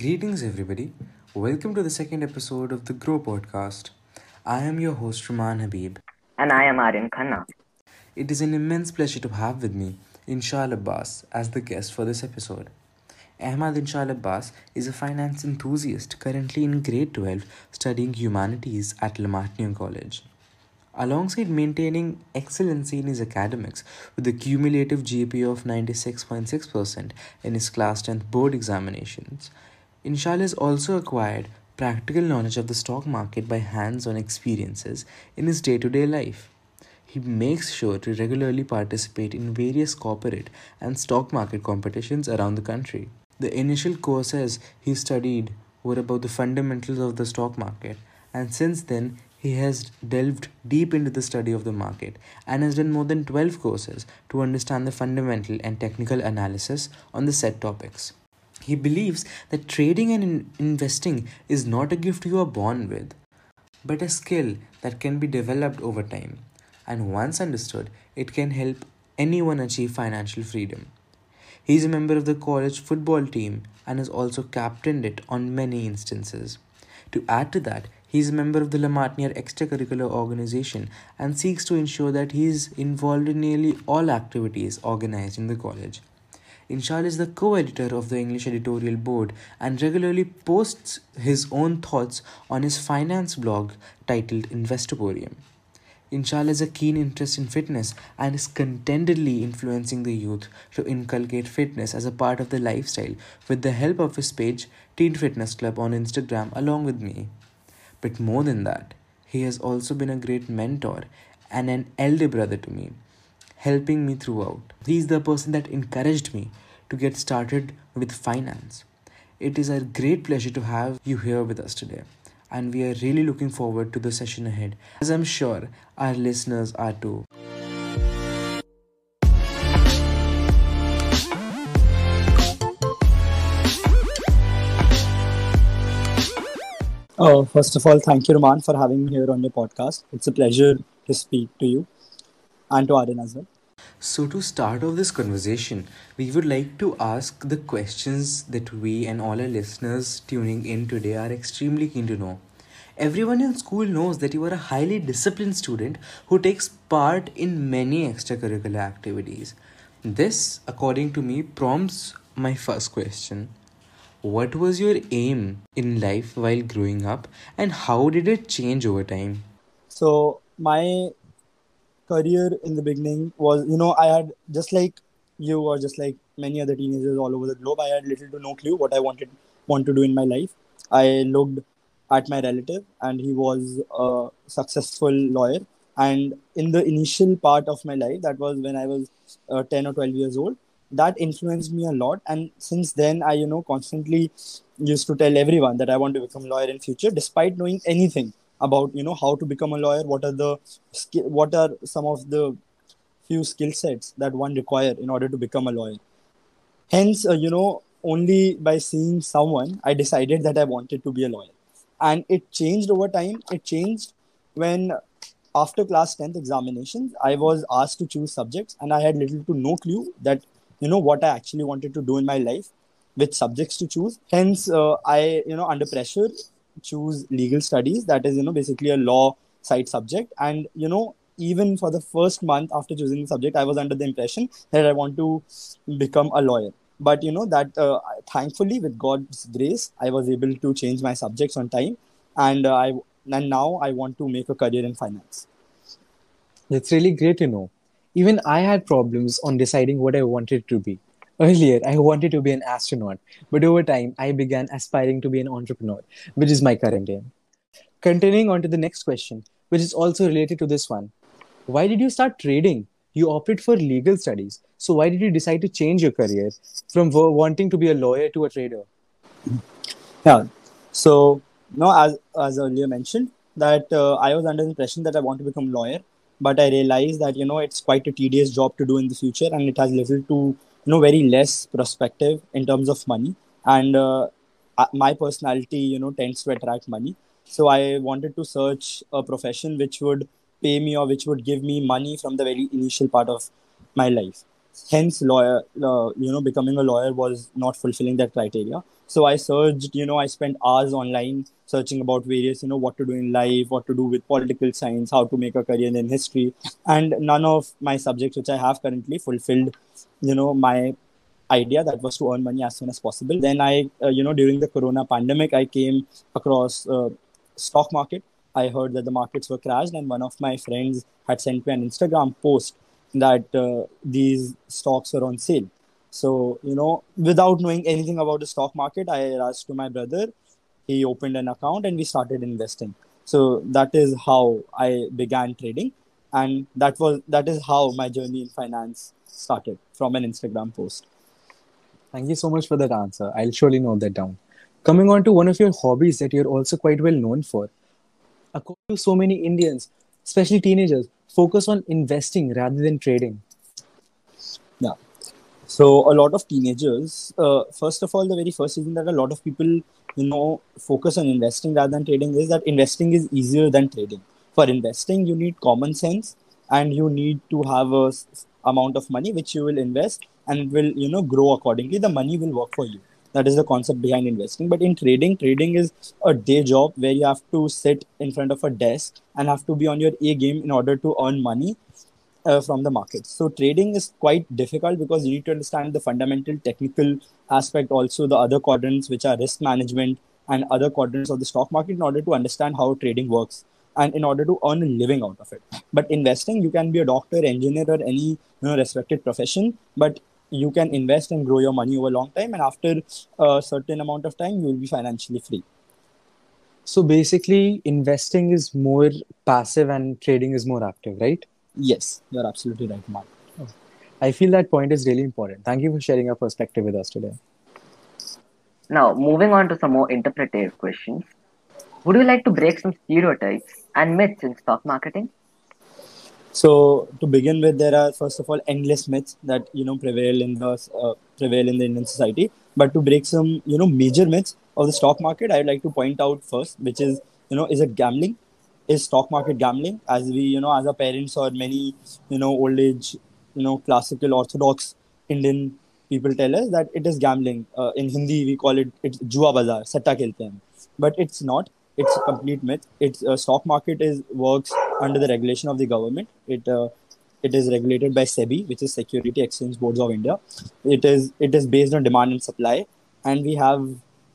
Greetings, everybody. Welcome to the second episode of the Grow podcast. I am your host, Rumman Habib. And I am Aryan Khanna. It is an immense pleasure to have with me Inshal Abbas as the guest for this episode. Ahmad Inshal Abbas is a finance enthusiast currently in grade 12 studying humanities at La Martiniere College. Alongside maintaining excellency in his academics with a cumulative GPA of 96.6% in his class 10th board examinations, Inshal has also acquired practical knowledge of the stock market by hands on experiences in his day to day life. He makes sure to regularly participate in various corporate and stock market competitions around the country. The initial courses he studied were about the fundamentals of the stock market, and since then, he has delved deep into the study of the market and has done more than 12 courses to understand the fundamental and technical analysis on the said topics. He believes that trading and in- investing is not a gift you are born with, but a skill that can be developed over time. And once understood, it can help anyone achieve financial freedom. He is a member of the college football team and has also captained it on many instances. To add to that, he is a member of the La Martiniere extracurricular organization and seeks to ensure that he is involved in nearly all activities organized in the college. Inshal is the co editor of the English editorial board and regularly posts his own thoughts on his finance blog titled Investoporium. Inshal has a keen interest in fitness and is contentedly influencing the youth to inculcate fitness as a part of their lifestyle with the help of his page Teen Fitness Club on Instagram along with me. But more than that, he has also been a great mentor and an elder brother to me, helping me throughout. He is the person that encouraged me to get started with finance. It is a great pleasure to have you here with us today and we are really looking forward to the session ahead, as I'm sure our listeners are too. Uh, first of all, thank you, Rumman, for having me here on your podcast. It's a pleasure to speak to you and to Aryan as well. So, to start off this conversation, we would like to ask the questions that we and all our listeners tuning in today are extremely keen to know. Everyone in school knows that you are a highly disciplined student who takes part in many extracurricular activities. This, according to me, prompts my first question What was your aim in life while growing up, and how did it change over time? So, my career in the beginning was, you know, I had just like you or just like many other teenagers all over the globe, I had little to no clue what I wanted want to do in my life. I looked at my relative, and he was a successful lawyer. And in the initial part of my life, that was when I was uh, 10 or 12 years old, that influenced me a lot. And since then, I, you know, constantly used to tell everyone that I want to become a lawyer in future, despite knowing anything about, you know, how to become a lawyer, what are the, what are some of the few skill sets that one require in order to become a lawyer. Hence, uh, you know, only by seeing someone, I decided that I wanted to be a lawyer. And it changed over time. It changed when after class 10th examinations i was asked to choose subjects and i had little to no clue that you know what i actually wanted to do in my life which subjects to choose. Hence uh, i you know under pressure choose legal studies that is you know basically a law side subject. And you know even for the first month after choosing the subject i was under the impression that i want to become a lawyer. But you know that uh, thankfully with god's grace i was able to change my subjects on time. And uh, i and now i want to make a career in finance. That's really great to know. Even i had problems on deciding what i wanted to be earlier i wanted to be an astronaut but over time i began aspiring to be an entrepreneur which is my current aim continuing on to the next question which is also related to this one why did you start trading you opted for legal studies. So why did you decide to change your career from wanting to be a lawyer to a trader? Yeah. So no, as as earlier mentioned, that uh, I was under the impression that I want to become a lawyer, but I realized that you know it's quite a tedious job to do in the future, and it has little to you know very less perspective in terms of money. And uh, my personality, you know, tends to attract money. So I wanted to search a profession which would pay me or which would give me money from the very initial part of my life hence lawyer uh, you know becoming a lawyer was not fulfilling that criteria so i searched you know i spent hours online searching about various you know what to do in life what to do with political science how to make a career in history. And none of my subjects which i have currently fulfilled you know my idea that was to earn money as soon as possible. Then i uh, you know during the corona pandemic i came across uh, stock market. I heard that the markets were crashed and one of my friends had sent me an instagram post that uh, these stocks were on sale so you know without knowing anything about the stock market i asked to my brother he opened an account and we started investing so that is how i began trading and that was that is how my journey in finance started from an instagram post Thank you so much for that answer. I'll surely note that down. Coming on to one of your hobbies that you're also quite well known for. According to so many Indians, especially teenagers, focus on investing rather than trading. So a lot of teenagers, uh, first of all, the very first reason that a lot of people, you know, focus on investing rather than trading is that investing is easier than trading. For investing, you need common sense and you need to have a amount of money which you will invest and will, you know, grow accordingly. The money will work for you. That is the concept behind investing. But in trading, trading is a day job where you have to sit in front of a desk and have to be on your A game in order to earn money uh, from the market. So trading is quite difficult because you need to understand the fundamental technical aspect, also the other quadrants which are risk management and other quadrants of the stock market in order to understand how trading works and in order to earn a living out of it. But investing, you can be a doctor, engineer, or any you know respected profession, but you can invest and grow your money over a long time, and after a certain amount of time, you will be financially free. So basically, investing is more passive and trading is more active, right? Yes, you're absolutely right, Mark. I feel that point is really important. Thank you for sharing your perspective with us today. Now, moving on to some more interpretive questions. Would you like to break some stereotypes and myths in stock marketing? So to begin with, there are first of all endless myths that you know prevail in the uh, prevail in the Indian society. But to break some you know major myths of the stock market, I'd like to point out first, which is you know is it gambling? Is stock market gambling? As we you know as our parents or many you know old age you know classical orthodox Indian people tell us that it is gambling. Uh, in Hindi, we call it it's jua bazaar, satta khelte hain. But it's not. It's a complete myth. It's uh, stock market is works under the regulation of the government. It uh, it is regulated by SEBI, which is Security Exchange Boards of India. It is it is based on demand and supply, and we have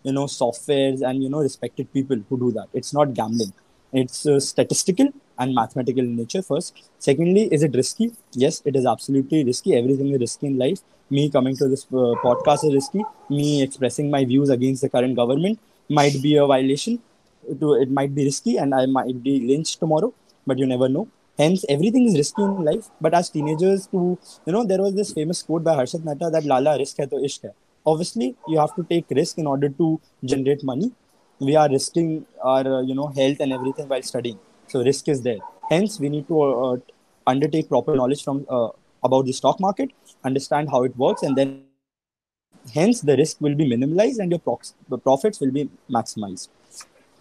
you know softwares and you know respected people who do that. It's not gambling. It's uh, statistical and mathematical nature. First, secondly, is it risky? Yes, it is absolutely risky. Everything is risky in life. Me coming to this uh, podcast is risky. Me expressing my views against the current government might be a violation. It might be risky, and I might be lynched tomorrow. But you never know. Hence, everything is risky in life. But as teenagers, to you know, there was this famous quote by Harshad Mehta that "Lala risk hai to ishq hai." Obviously, you have to take risk in order to generate money. We are risking our uh, you know health and everything while studying. So risk is there. Hence, we need to uh, undertake proper knowledge from uh, about the stock market, understand how it works, and then hence the risk will be minimized and your prox- the profits will be maximized.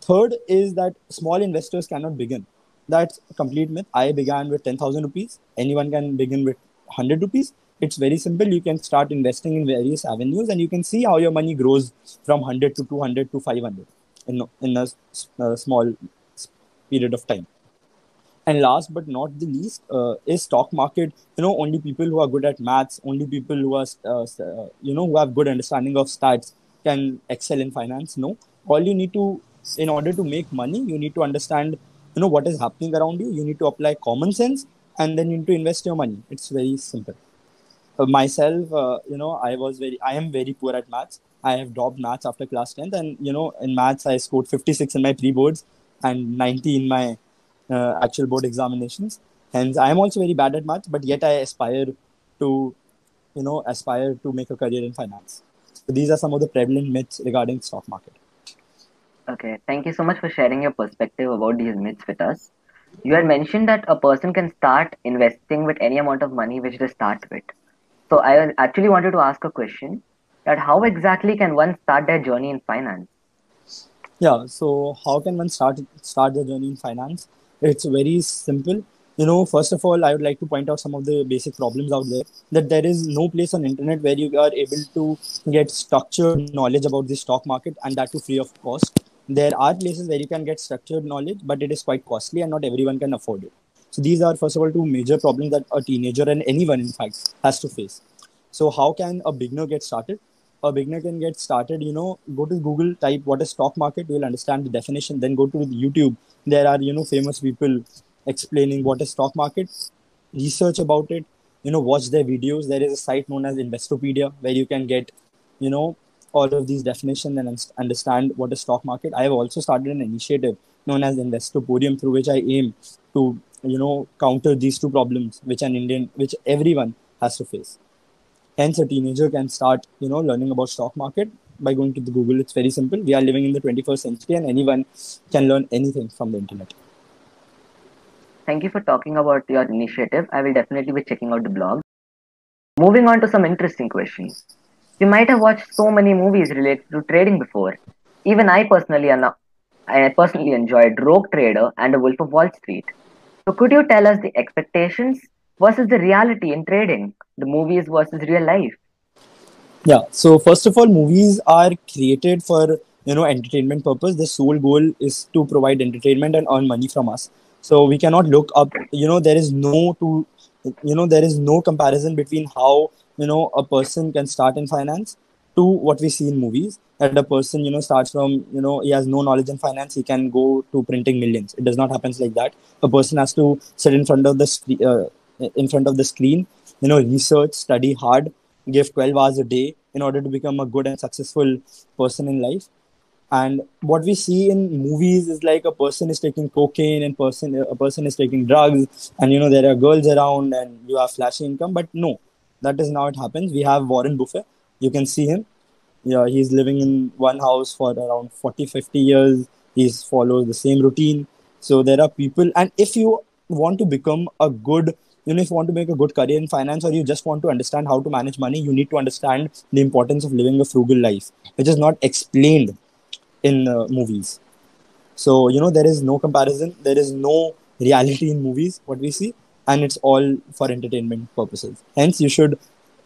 Third is that small investors cannot begin. That's a complete myth. I began with 10,000 rupees. Anyone can begin with 100 rupees. It's very simple. You can start investing in various avenues and you can see how your money grows from 100 to 200 to 500 in, in a, small period of time. And last but not the least uh, is stock market. You know, only people who are good at maths, only people who are, uh, uh, you know, who have good understanding of stats can excel in finance. No, all you need to, in order to make money, you need to understand, you know, what is happening around you. You need to apply common sense, and then you need to invest your money. It's very simple. Uh, myself, uh, you know, I was very, I am very poor at maths. I have dropped maths after class 10th, and you know, in maths, I scored 56 in my pre boards and 90 in my uh, actual board examinations. Hence, I am also very bad at maths, but yet I aspire to, you know, aspire to make a career in finance. So these are some of the prevalent myths regarding stock market. Okay, thank you so much for sharing your perspective about these myths with us. You had mentioned that a person can start investing with any amount of money which they start with. So I actually wanted to ask a question that how exactly can one start their journey in finance? Yeah. So how can one start start their journey in finance? It's very simple. you know, first of all, I would like to point out some of the basic problems out there. That there is no place on internet where you are able to get structured knowledge about the stock market, and that too free of cost. There are places where you can get structured knowledge, but it is quite costly, and not everyone can afford it. So these are first of all two major problems that a teenager and anyone, in fact, has to face. So how can a beginner get started? A beginner can get started. You know, go to Google, type what is stock market. You will understand the definition. Then go to YouTube. There are you know famous people explaining what is stock market research about it you know watch their videos there is a site known as investopedia where you can get you know all of these definitions and understand what is stock market i have also started an initiative known as investopodium through which i aim to you know counter these two problems which an indian which everyone has to face hence a teenager can start you know learning about stock market by going to the google it's very simple we are living in the 21st century and anyone can learn anything from the internet Thank you for talking about your initiative. I will definitely be checking out the blog. Moving on to some interesting questions. You might have watched so many movies related to trading before. Even I personally, I personally enjoyed Rogue Trader and The Wolf of Wall Street. So, could you tell us the expectations versus the reality in trading, the movies versus real life? Yeah. So, first of all, movies are created for you know entertainment purpose. The sole goal is to provide entertainment and earn money from us so we cannot look up you know there is no to you know there is no comparison between how you know a person can start in finance to what we see in movies that a person you know starts from you know he has no knowledge in finance he can go to printing millions it does not happen like that a person has to sit in front of the uh, Uh, in front of the screen. You know research study hard give 12 hours a day in order to become a good and successful person in life. And what we see in movies is like a person is taking cocaine and person uh, a person is taking drugs and you know there are girls around and you have flashy income. But no that is not it happens. We have warren buffett. You can see him. Yeah he's living in one house for around 40 50 years. He follows the same routine. So there are people and if you want to become a good you know if you want to make a good career in finance or you just want to understand how to manage money you need to understand the importance of living a frugal life which is not explained in uh, movies. So you know there is no comparison. There is no reality in movies. What we see, and it's all for entertainment purposes. Hence, you should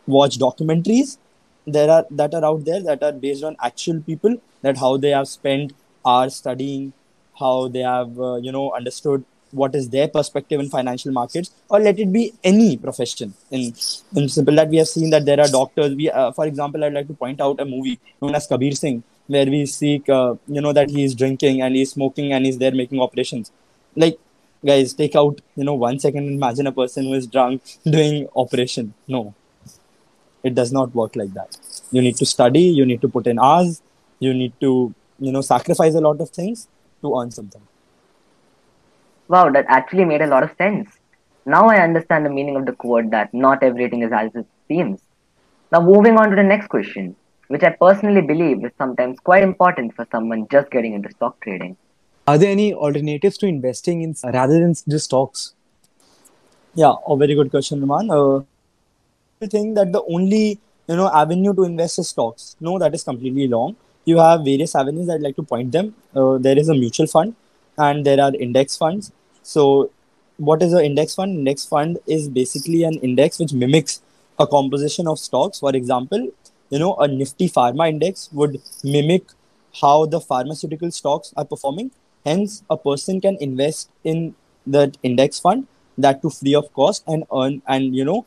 watch documentaries there are that are out there that are based on actual people that how they have spent hours studying how they have uh, you know understood what is their perspective in financial markets or let it be any profession in in simple that we have seen that there are doctors we uh, for example i'd like to point out a movie known as kabir singh where we seek, uh, you know, that he's drinking and he's smoking and he's there making operations. Like, guys, take out, you know, one second and imagine a person who is drunk doing operation. No, it does not work like that. You need to study, you need to put in hours, you need to, you know, sacrifice a lot of things to earn something. Wow, that actually made a lot of sense. Now I understand the meaning of the quote that not everything is as it seems. Now, moving on to the next question which I personally believe is sometimes quite important for someone just getting into stock trading. Are there any alternatives to investing in rather than just stocks? Yeah, a very good question, Rumman. Uh, I think that the only you know avenue to invest is stocks. No, that is completely wrong. You have various avenues. I'd like to point them. Uh, there is a mutual fund, and there are index funds. So, what is an index fund? Index fund is basically an index which mimics a composition of stocks. For example, you know, a Nifty Pharma index would mimic how the pharmaceutical stocks are performing. Hence, a person can invest in that index fund that to free of cost and earn and you know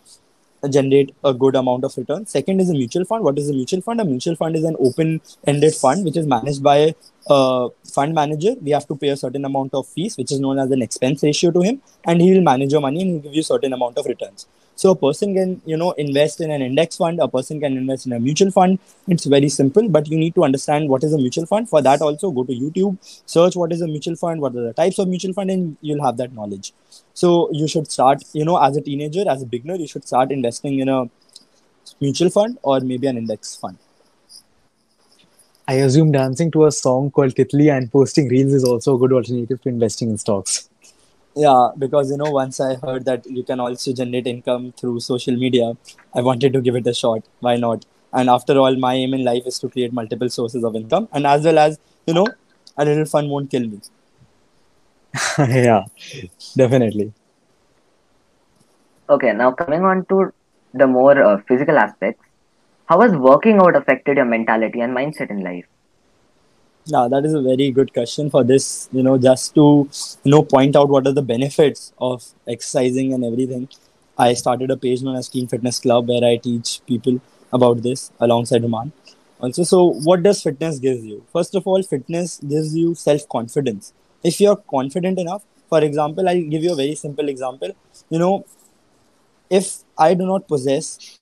generate a good amount of return. Second is a mutual fund. What is a mutual fund? A mutual fund is an open-ended fund which is managed by a fund manager. We have to pay a certain amount of fees, which is known as an expense ratio to him, and he will manage your money and he'll give you certain amount of returns. So a person can, you know, invest in an index fund. A person can invest in a mutual fund. It's very simple, but you need to understand what is a mutual fund. For that, also go to YouTube, search what is a mutual fund, what are the types of mutual fund, and you'll have that knowledge. So you should start, you know, as a teenager, as a beginner, you should start investing in a mutual fund or maybe an index fund. I assume dancing to a song called Titli and posting reels is also a good alternative to investing in stocks. Yeah because you know once i heard that you can also generate income through social media i wanted to give it a shot. Why not? And after all my aim in life is to create multiple sources of income and as well as you know a little fun won't kill me. Yeah definitely. Okay, now coming on to the more uh, physical aspects, how has working out affected your mentality and mindset in life? Yeah, that is a very good question for this, you know, just to, you know, point out what are the benefits of exercising and everything. I started a page known as Teen Fitness Club where I teach people about this alongside Rumman. Also, so what does fitness gives you? First of all, fitness gives you self-confidence. If you're confident enough, for example, I'll give you a very simple example. You know, if I do not possess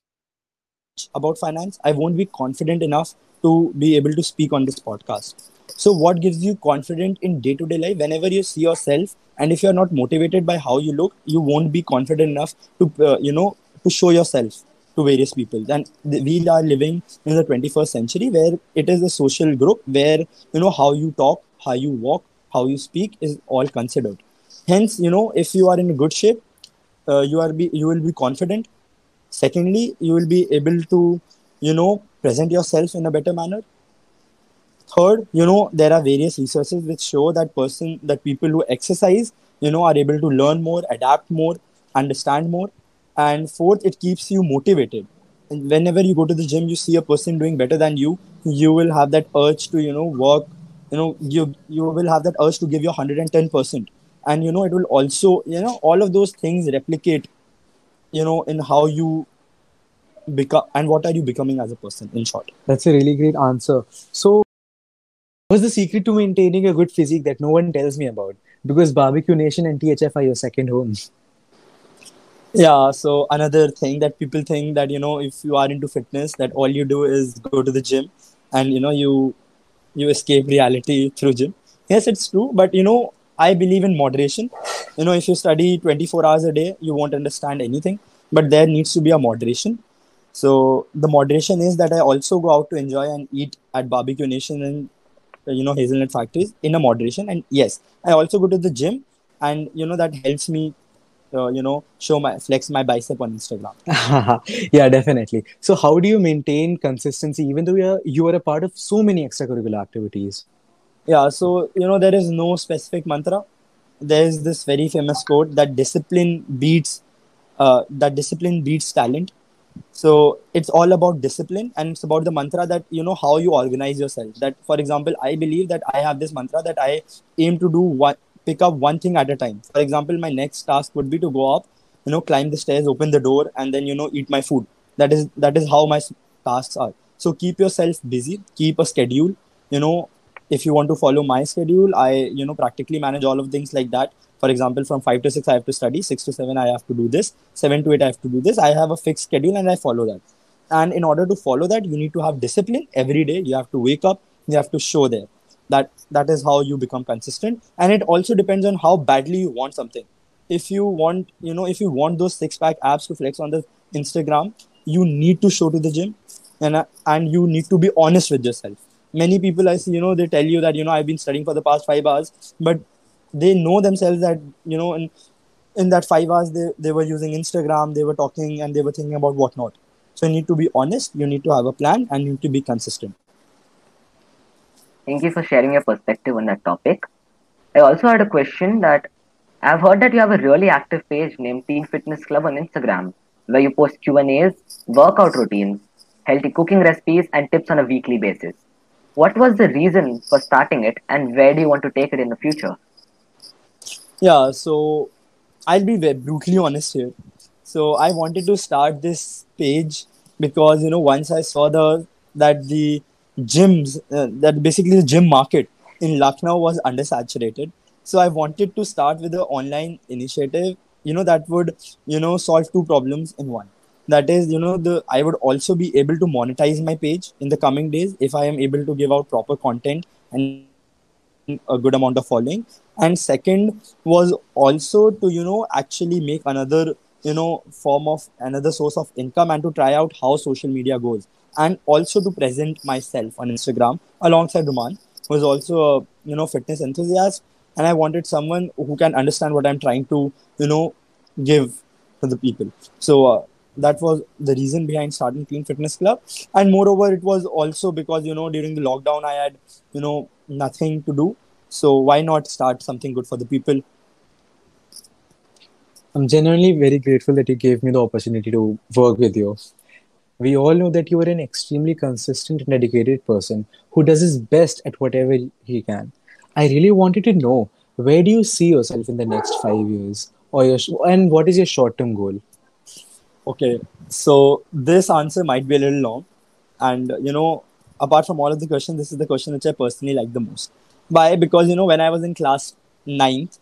about finance, I won't be confident enough to be able to speak on this podcast. So, what gives you confidence in day to day life? Whenever you see yourself, and if you're not motivated by how you look, you won't be confident enough to, uh, you know, to show yourself to various people. And we are living in the 21st century where it is a social group where, you know, how you talk, how you walk, how you speak is all considered. Hence, you know, if you are in good shape, uh, you are be you will be confident secondly you will be able to you know present yourself in a better manner. Third you know there are various resources which show that person that people who exercise you know are able to learn more adapt more understand more. And fourth it keeps you motivated. And whenever you go to the gym you see a person doing better than you you will have that urge to you know work. You know you you will have that urge to give your 110% and you know it will also you know all of those things replicate you know in how you become and what are you becoming as a person in short That's a really great answer. So, what's the secret to maintaining a good physique that no one tells me about? Because Barbecue Nation and THF are your second home. yeah so another thing that people think that you know if you are into fitness that all you do is go to the gym and you know you you escape reality through gym yes it's true but you know i believe in moderation you know if you study 24 hours a day you won't understand anything but there needs to be a moderation so the moderation is that i also go out to enjoy and eat at barbecue nation and you know hazelnut factories in a moderation and yes i also go to the gym and you know that helps me uh, you know show my flex my bicep on instagram yeah, definitely. So, how do you maintain consistency even though you're you are a part of so many extracurricular activities? Yeah so you know there is no specific mantra. There is this very famous quote that discipline beats uh, that discipline beats talent. So it's all about discipline and it's about the mantra that you know how you organize yourself. That for example i believe that i have this mantra that i aim to do one pick up one thing at a time. For example my next task would be to go up you know climb the stairs open the door and then you know eat my food. That is that is how my tasks are. So keep yourself busy keep a schedule you know if you want to follow my schedule i you know practically manage all of things like that. For example from 5 to 6 i have to study. 6 to 7 i have to do this. 7 to 8 i have to do this. I have a fixed schedule and i follow that. And in order to follow that you need to have discipline every day. You have to wake up. You have to show there. That that is how you become consistent. And it also depends on how badly you want something. If you want you know if you want those six pack abs to flex on the instagram you need to show to the gym. And and you need to be honest with yourself many people i see you know they tell you that you know i've been studying for the past 5 hours but they know themselves that you know in in that 5 hours they, they were using instagram they were talking and they were thinking about whatnot so you need to be honest you need to have a plan and you need to be consistent Thank you for sharing your perspective on that topic. I also had a question that I've heard that you have a really active page named Teen Fitness Club on Instagram, where you post Q&As, workout routines, healthy cooking recipes, and tips on a weekly basis. What was the reason for starting it, and where do you want to take it in the future? Yeah, so I'll be very brutally honest here. So I wanted to start this page because you know once I saw the that the gyms uh, that basically the gym market in Lucknow was undersaturated. So I wanted to start with an online initiative, you know, that would you know solve two problems in one. That is, you know, the I would also be able to monetize my page in the coming days if I am able to give out proper content and a good amount of following. And second was also to you know actually make another you know form of another source of income and to try out how social media goes. And also to present myself on instagram alongside Rumman, who is also a you know fitness enthusiast. And i wanted someone who can understand what i'm trying to you know give to the people. So uh, that was the reason behind starting Teen Fitness Club and moreover it was also because you know during the lockdown i had you know nothing to do so why not start something good for the people I'm genuinely very grateful that you gave me the opportunity to work with you. We all know that you are an extremely consistent and dedicated person who does his best at whatever he can. I really wanted to know where do you see yourself in the next five years, or your and what is your short-term goal? Okay, so this answer might be a little long, and you know, apart from all of the questions, this is the question which I personally like the most. Why? Because you know, when I was in class ninth,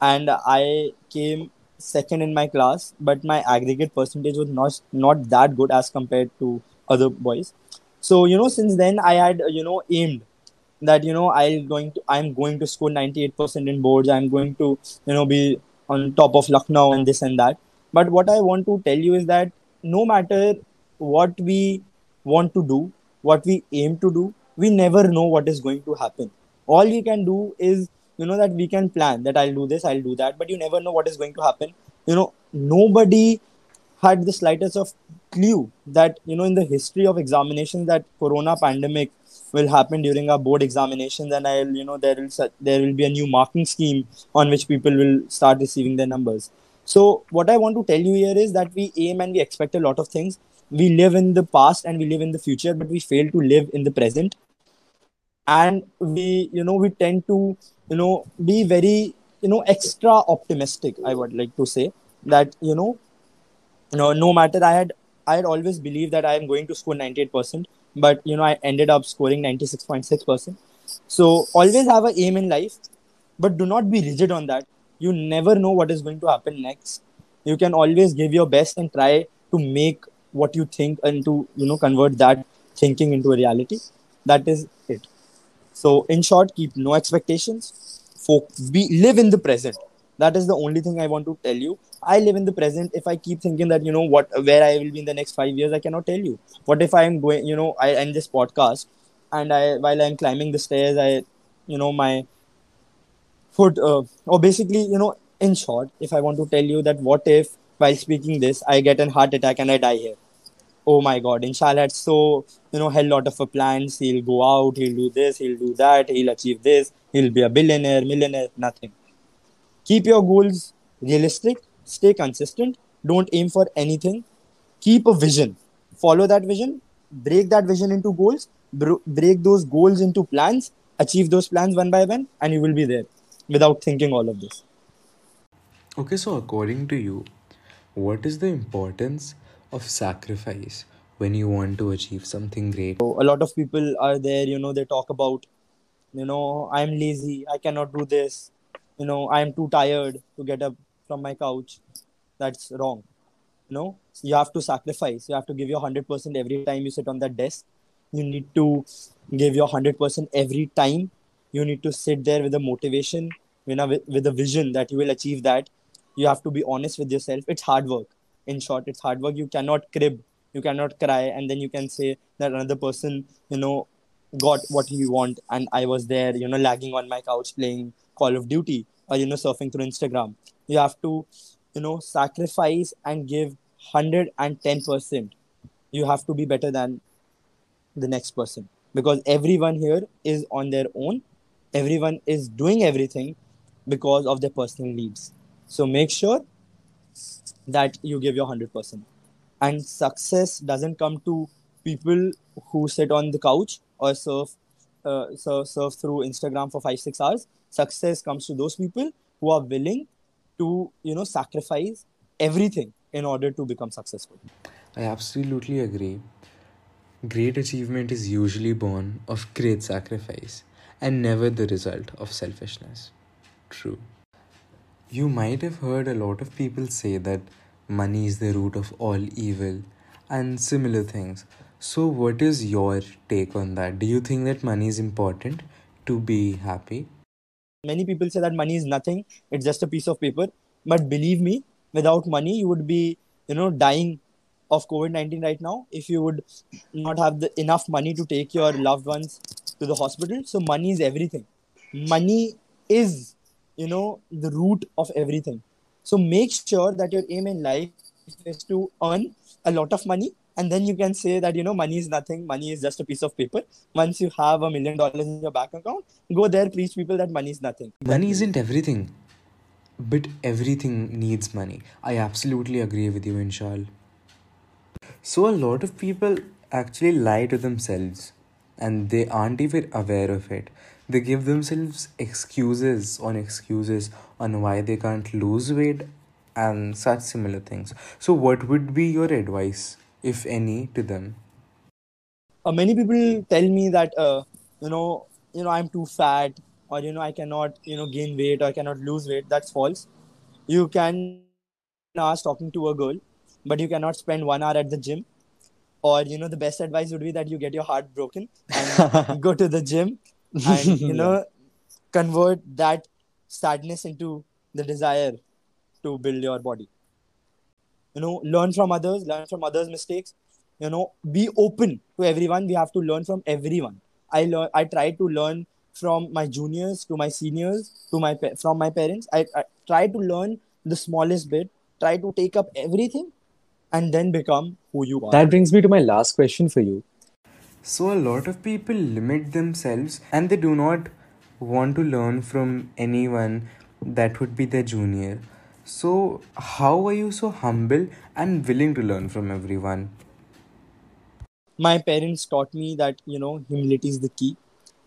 and I came second in my class, but my aggregate percentage was not not that good as compared to other boys. So you know, since then I had you know aimed that you know I'll going to I'm going to score 98% in boards. I'm going to you know be on top of Lucknow and this and that. But what I want to tell you is that no matter what we want to do, what we aim to do, we never know what is going to happen. All we can do is you know that we can plan that I'll do this, I'll do that, but you never know what is going to happen. You know, nobody had the slightest of clue that you know in the history of examinations that corona pandemic will happen during our board examinations and i'll you know there will there will be a new marking scheme on which people will start receiving their numbers so what i want to tell you here is that we aim and we expect a lot of things. We live in the past and we live in the future but we fail to live in the present. And we you know we tend to you know be very you know extra optimistic i would like to say that you know no no matter i had i had always believed that i am going to score 98% but you know i ended up scoring 96.6% so always have an aim in life but do not be rigid on that you never know what is going to happen next. You can always give your best and try to make what you think and to you know convert that thinking into a reality. That is it. So in short keep no expectations. For be live in the present. That is the only thing i want to tell you. I live in the present. If i keep thinking that you know what where i will be in the next 5 years i cannot tell you. What if i am going you know i end this podcast and i while i'm climbing the stairs i you know my foot uh, or basically you know in short if i want to tell you that what if while speaking this i get a heart attack and i die here? Oh my god inshallah so you know hell lot of plans. He'll go out he'll do this he'll do that he'll achieve this he'll be a billionaire millionaire nothing. Keep your goals realistic stay consistent don't aim for anything. Keep a vision. Follow that vision. Break that vision into goals. Break those goals into plans. Achieve those plans one by one and you will be there without thinking all of this. Okay so according to you what is the importance of sacrifice when you want to achieve something great? So a lot of people are there you know they talk about you know i'm lazy i cannot do this you know i'm too tired to get up from my couch. That's wrong you know. You have to sacrifice you have to give your 100% every time you sit on that desk. You need to give your 100% every time you need to sit there with a motivation you know with, with a vision that you will achieve that you have to be honest with yourself it's hard work in short it's hard work you cannot crib you cannot cry and then you can say that another person you know got what you want and i was there you know lagging on my couch playing Call of Duty or you know surfing through Instagram. You have to you know sacrifice and give hundred and ten percent. You have to be better than the next person because everyone here is on their own. Everyone is doing everything because of their personal needs. So make sure that you give your 100%. And success doesn't come to people who sit on the couch or surf, uh, surf, surf through Instagram for five, six hours success comes to those people who are willing to you know sacrifice everything in order to become successful i absolutely agree great achievement is usually born of great sacrifice and never the result of selfishness. True. You might have heard a lot of people say that money is the root of all evil and similar things. So what is your take on that? Do you think that money is important to be happy? Many people say that money is nothing it's just a piece of paper. But believe me without money you would be you know dying of covid-19 right now if you would not have the enough money to take your loved ones to the hospital so money is everything money is you know the root of everything so make sure that your aim in life is to earn a lot of money and then you can say that you know money is nothing money is just a piece of paper once you have a million dollars in your bank account go there preach people that money is nothing money isn't everything But everything needs money. I absolutely agree with you, Inshal. So, a lot of people actually lie to themselves and they aren't even aware of it. They give themselves excuses on excuses on why they can't lose weight and such similar things. So, what would be your advice, if any, to them? uh, many people tell me that uh, you know you know i'm too fat or you know i cannot you know gain weight or i cannot lose weight that's false you can ask talking to a girl but you cannot spend one hour at the gym. Or you know the best advice would be that you get your heart broken and go to the gym and you know convert that sadness into the desire to build your body. You know learn from others learn from others mistakes. You know be open to everyone. We have to learn from everyone. I learn i try to learn from my juniors to my seniors to my from my parents. I, I try to learn the smallest bit try to take up everything and then become who you are That brings me to my last question for you. So, a lot of people limit themselves and they do not want to learn from anyone that would be their junior. So, how are you so humble and willing to learn from everyone? my parents taught me that you know humility is the key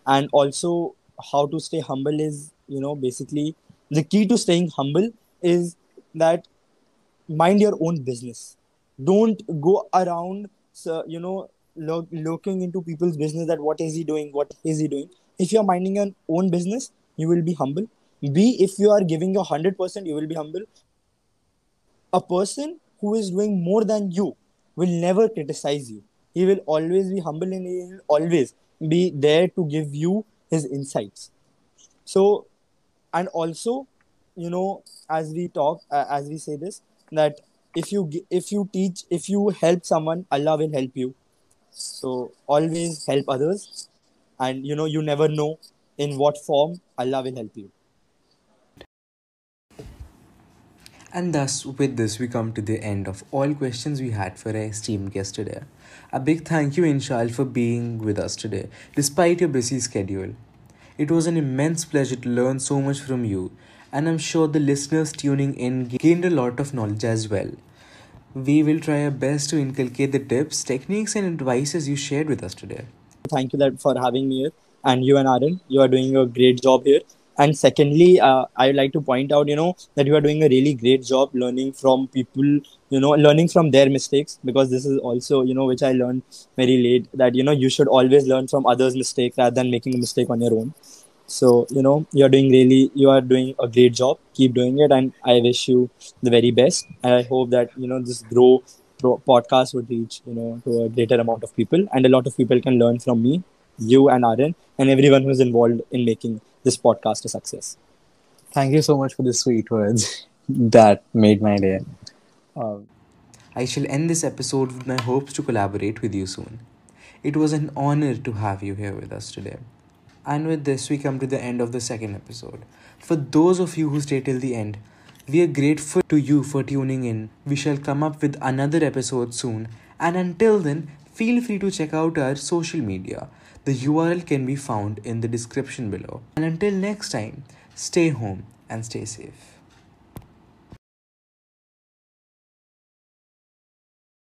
and also how to stay humble is you know basically the key to staying humble is that mind your own business don't go around so, you know look, looking into people's business that what is he doing what is he doing. If you're minding your own business you will be humble. B if you are giving your 100% you will be humble. A person who is doing more than you will never criticize you. He will always be humble and he will always be there to give you his insights. So and also you know as we talk uh, as we say this that if you if you teach if you help someone allah will help you so always help others and you know you never know in what form allah will help you And thus, with this, we come to the end of all questions we had for our esteemed guest today. A big thank you, Inshal, for being with us today, despite your busy schedule. It was an immense pleasure to learn so much from you, and I'm sure the listeners tuning in gained a lot of knowledge as well. We will try our best to inculcate the tips, techniques, and advices you shared with us today. thank you for having me here and you and Aryan you are doing a great job here and secondly uh, I would like to point out you know that you are doing a really great job learning from people you know learning from their mistakes because this is also you know which I learned very late that you know you should always learn from others mistake rather than making a mistake on your own so you know you are doing really you are doing a great job keep doing it and I wish you the very best and I hope that you know this grow pro- podcast would reach you know to a greater amount of people and a lot of people can learn from me you and Aryan and everyone who's involved in making this podcast a success Thank you so much for the sweet words. that made my day. Um, I shall end this episode with my hopes to collaborate with you soon. It was an honor to have you here with us today. And with this, we come to the end of the second episode. For those of you who stay till the end, we are grateful to you for tuning in. We shall come up with another episode soon. And until then, feel free to check out our social media. The URL can be found in the description below. And until next time, stay home and stay safe.